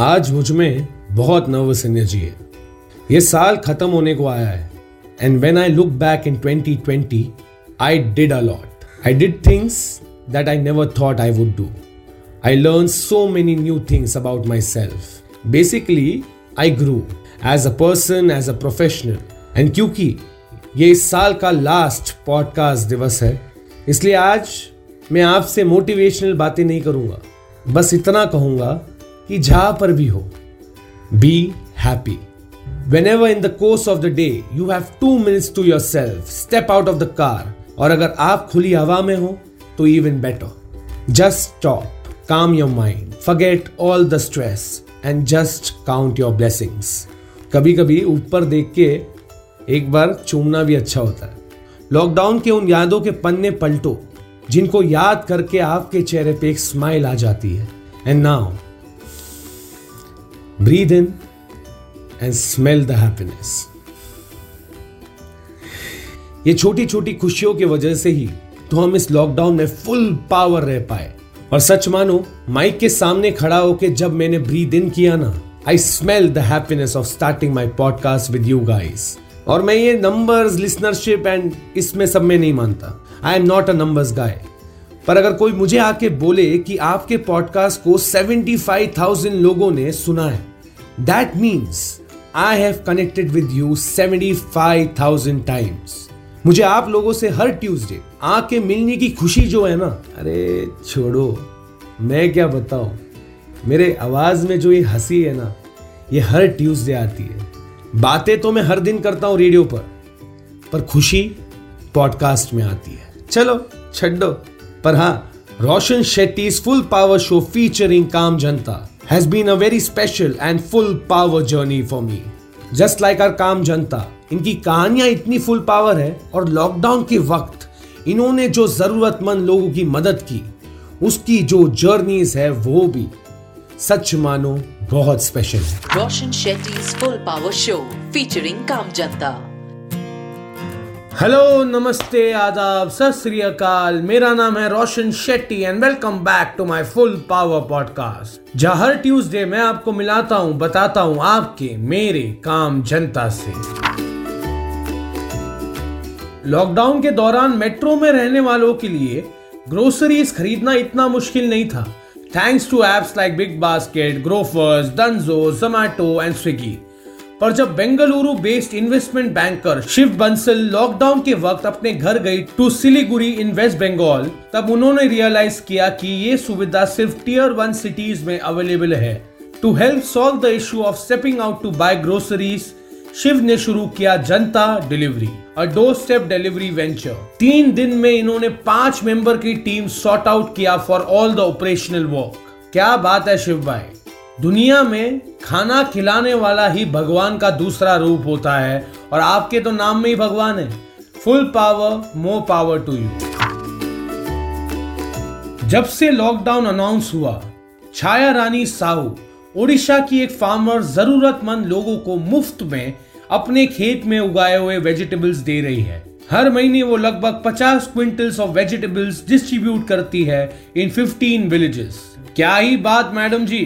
आज मुझमें बहुत नर्वस एनर्जी है। ये साल खत्म होने को आया है। And when I look back in 2020 I did a lot I did things that I never thought I would do I learn so many new things about myself basically I grew as a person as a professional and क्योंकि ये इस साल का last podcast दिवस है, इसलिए आज मैं आपसे मोटिवेशनल बातें नहीं करूँगा। बस इतना कहूँगा कि जहाँ पर भी हो be happy whenever in the course of the day you have two minutes to yourself step out of the car और अगर आप खुली हवा में हो तो even better just stop calm your mind forget all the stress and just count your blessings कभी कभी ऊपर देख के एक बार चूमना भी अच्छा होता है। लॉकडाउन के उन यादों के पन्ने पलटो, जिनको याद करके आपके चेहरे पे एक स्माइल आ जाती है। And now breathe in and smell the happiness ये छोटी छोटी खुशियों की वजह से ही तो हम इस लॉकडाउन में फुल पावर रह पाए। और सच मानो माइक के सामने खड़ा होकर जब मैंने ब्रीद इन किया ना I smell the happiness of starting my podcast with you guys और मैं ये नंबर्स लिसनरशिप एंड इसमें सब में नहीं मानता। I am not a numbers guy पर अगर कोई मुझे आके बोले कि आपके पॉडकास्ट को 75,000 लोगों ने सुना है that means I have connected with you 75,000 times मुझे आप लोगों से हर ट्यूसडे आके मिलने की खुशी जो है ना अरे छोड़ो मैं क्या बताऊँ? मेरे आवाज़ में जो ये हँसी है ना ये हर ट्यूसडे आती है। बातें तो मैं हर दिन करता हूँ रेडियो पर पर खुशी पॉडकास्ट में आती है। चलो छो पर हाँ Roshan Shetty full power show featuring Kaam Janta. Has been a very special and full power journey for me just like our Kaam Janta इनकी कहानियाँ इतनी फुल पावर है और लॉकडाउन के वक्त इन्होंने जो जरूरतमंद लोगों की मदद की, उसकी जो जर्नीज है वो भी, सच मानो बहुत स्पेशल है। Roshan Shetty full power show featuring Kaam Janta hello नमस्ते, आदाब, सत श्री अकाल। मेरा नाम है Roshan Shetty and welcome back to my full power podcast जहाँ हर ट्यूसडे मैं आपको मिलाता हूँ, बताता हूँ आपके, मेरे काम जनता से। लॉकडाउन के दौरान मेट्रो में रहने वालों के लिए ग्रोसरीज खरीदना इतना मुश्किल नहीं था। Thanks to apps like Big Basket Grofers Dunzo Zomato and Swiggy पर जब Bengaluru based investment banker Shiv Bansal lockdown के वक्त अपने घर गई टू सिलीगुड़ी इन वेस्ट बंगाल तब उन्होंने रियलाइज़ किया कि ये सुविधा सिर्फ़ टीयर वन सिटीज़ में अवेलेबल है। To help solve the issue of stepping out to buy groceries Shiv ने शुरू किया Janta delivery a doorstep delivery venture तीन दिन में इन्होंने पाँच मेंबर की टीम सॉर्ट आउट किया for all the operational work क्या बात है शिव भाई? दुनिया में खाना खिलाने वाला ही भगवान का दूसरा रूप होता है और आपके तो नाम में ही भगवान है। Full power more power to you जब से लॉकडाउन अनाउंस हुआ, छाया रानी साहू, ओडिशा की एक फार्मर जरूरतमंद लोगों को मुफ़्त में अपने खेत में उगाए हुए वेजिटेबल्स दे रही है। हर महीने वो लगभग 50 क्विंटल्स ऑफ़ वेजिटेबल्स डिस्ट्रीब्यूट करती है इन 15 विलेजेस क्या ही बात, madam ji.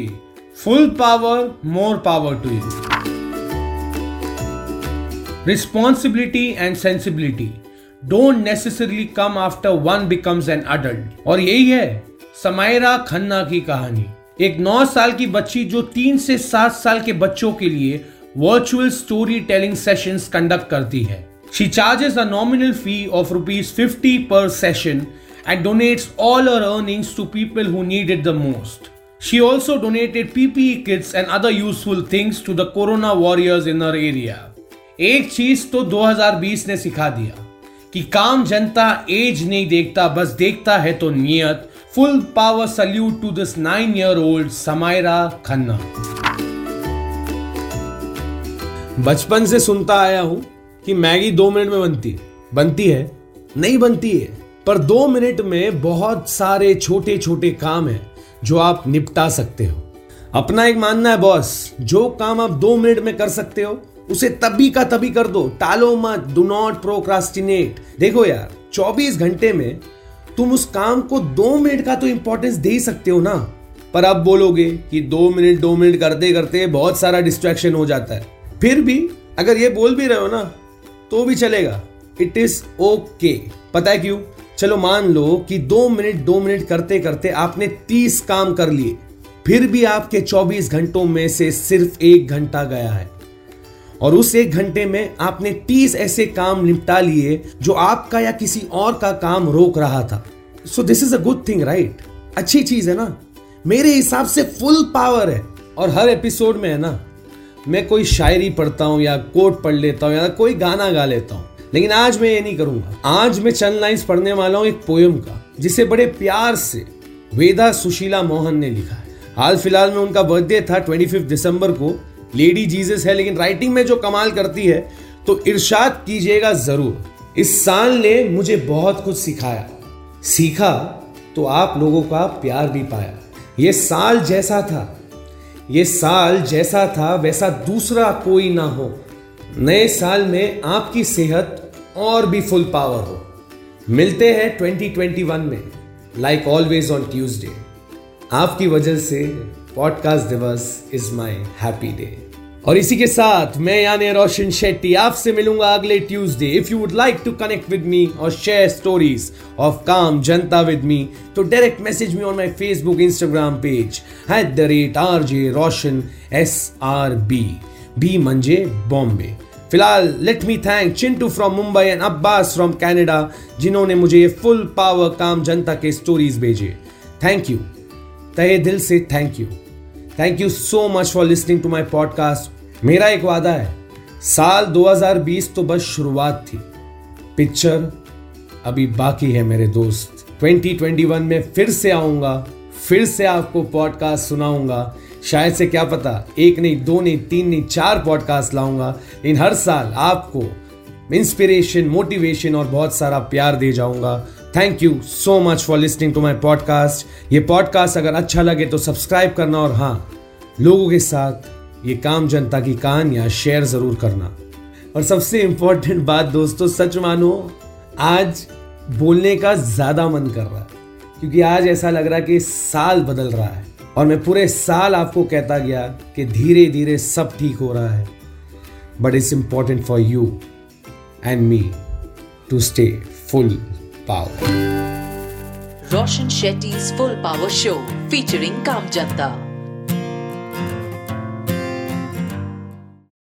Full power more power to you responsibility and sensibility don't necessarily come after one becomes an adult और यही है समायरा खन्ना की कहानी। एक नौ साल की बच्ची जो तीन से सात साल के बच्चों के लिए virtual story telling session conduct करती है। She charges a nominal fee of rupees fifty per session and donates all her earnings to people who need it the most She also donated PPE kits and other useful things to the corona warriors in her area. एक चीज़ तो 2020 ने सिखा दिया कि काम जनता as नहीं देखता, बस देखता है तो नियत। Full power salute to this nine year old Samaira Khanna बचपन से सुनता आया हूँ कि मैगी दो मिनट में बनती है। बनती है? नहीं बनती है। पर दो मिनट में बहुत सारे छोटे छोटे काम हैं। जो आप निपटा सकते हो। अपना एक मानना है बॉस जो काम आप दो मिनट में कर सकते हो, उसे तभी का तभी कर दो। टालो मत डू नॉट प्रोक्रास्टिनेट देखो यार 24 घंटे में तुम उस काम को दो मिनट का तो इंपॉर्टेंस दे ही सकते हो ना। पर अब बोलोगे कि दो मिनट दो मिनट करते करते बहुत सारा डिस्ट्रैक्शन हो जाता है। फिर भी अगर ये बोल भी रहे हो ना तो भी चलेगा। इट इज़ ओके पता है क्यों? चलो मान लो कि दो मिनट दो मिनट करते करते आपने तीस काम कर लिए, फिर भी आपके चौबीस घंटों में से सिर्फ़ एक घंटा गया है। और उस एक घंटे में आपने तीस ऐसे काम निपटा लिए जो आपका या किसी और का काम रोक रहा था। So this is a good thing right अच्छी चीज़ है ना? मेरे हिसाब से फुल पावर है। और हर एपिसोड में है ना, मैं कोई शायरी पढ़ता हूँ या कोट पढ़ लेता हूँ या कोई गाना गा लेता हूँ। लेकिन आज मैं ये नहीं करूँगा। आज मैं चंद लाइंस पढ़ने वाला हूँ एक पोयम का, जिसे बड़े प्यार से वेदा सुशीला मोहन ने लिखा है। हाल फ़िलहाल में उनका बर्थडे था ट्वेंटी फिफ्थ दिसंबर को। लेडी जीजस है, लेकिन राइटिंग में जो कमाल करती है तो इरशाद कीजिएगा ज़रूर। इस साल ने मुझे बहुत कुछ सिखाया। सीखा तो आप लोगों का प्यार भी पाया। ये साल जैसा था, ये साल जैसा था, वैसा दूसरा कोई ना हो। नए साल में आपकी सेहत और भी फुल पावर हो। मिलते हैं 2021 में लाइक ऑलवेज ऑन ट्यूसडे आपकी वजह से पॉडकास्ट दिवस इज़ माई हैप्पी डे और इसी के साथ मैं यानी रोशन शेट्टी आपसे मिलूँगा अगले Tuesday if you would like to connect with me और share stories of Kaam Janta with me तो direct message me on my Facebook Instagram page at the rate R J Roshan S R B B मंजे बॉम्बे फ़िलहाल let me thank Chintu from Mumbai and Abbas from Canada जिन्होंने मुझे ये full power काम जनता के stories भेजे। Thank you तहे दिल से thank you thank you so much for listening to my podcast मेरा एक वादा है, साल 2020 तो बस शुरुआत थी। पिक्चर अभी बाकी है मेरे दोस्त। 2021 में फिर से आऊँगा, फिर से आपको पॉडकास्ट सुनाऊँगा। शायद से क्या पता, एक नहीं, दो नहीं, तीन नहीं, चार पॉडकास्ट लाऊँगा इन हर साल आपको इंस्पिरेशन मोटिवेशन और बहुत सारा प्यार दे जाऊँगा। Thank you so much for listening to my podcast ये पॉडकास्ट अगर अच्छा लगे तो सब्सक्राइब करना और हाँ लोगों के साथ ये काम जनता की कहानियाँ शेयर ज़रूर करना। और सबसे इंपॉर्टेंट बात दोस्तों, सच मानो, आज बोलने का ज़्यादा मन कर रहा है, क्योंकि आज ऐसा लग रहा है कि साल बदल रहा है। और मैं पूरे साल आपको कहता गया कि धीरे धीरे सब ठीक हो रहा है but it's important for you and me to stay full power Roshan Shetty full power show featuring Kaam Janta.